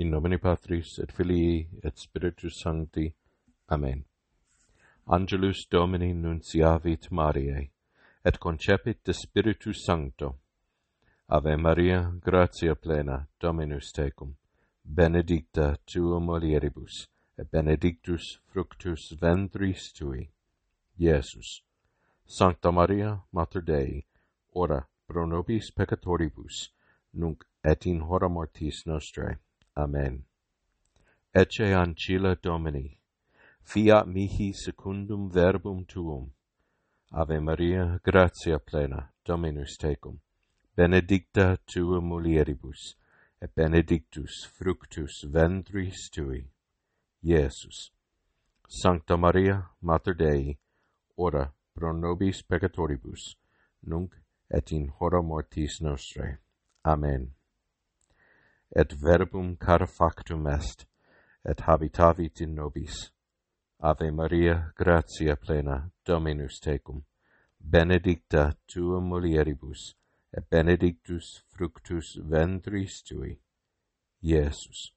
in nomine Patris et Filii et Spiritus Sancti. Amen. Angelus Domini nunciavit Mariae, et concepit de Spiritus Sancto. Ave Maria, gratia plena, Dominus tecum, benedicta tu mulieribus, et benedictus fructus ventris tui. Iesus. Sancta Maria, Mater Dei, ora pro nobis peccatoribus, nunc et in hora mortis nostrae Amen. Ecce ancilla Domini, fiat mihi secundum verbum tuum. Ave Maria, gratia plena, Dominus tecum. Benedicta tua mulieribus, et benedictus fructus ventris tui. Iesus. Sancta Maria, Mater Dei, ora pro nobis peccatoribus, nunc et in hora mortis nostrae. Amen et verbum car factum est, et habitavit in nobis. Ave Maria, gratia plena, Dominus tecum, benedicta tua mulieribus, et benedictus fructus ventris tui, Iesus.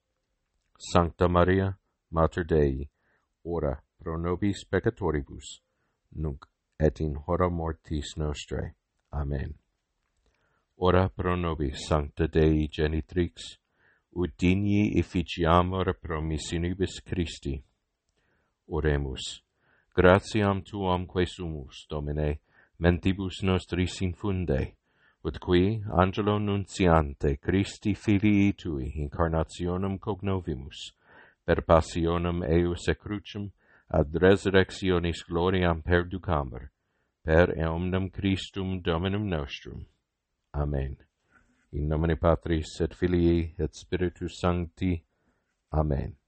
Sancta Maria, Mater Dei, ora pro nobis peccatoribus, nunc et in hora mortis nostrae. Amen. Ora pro nobis, Sancta Dei Genitrix, ut digni efficiamur promissionibus Christi. Oremus. Gratiam tuamque sumus, Domine, mentibus nostris infunde, ut qui angelo nunciante Christi filii tui incarnationem cognovimus, per passionem eius et crucem ad resurrectionis gloriam perducamur, per eomnem Christum Dominum nostrum. Amen. In nomine Patris et Filii et Spiritus Sancti. Amen.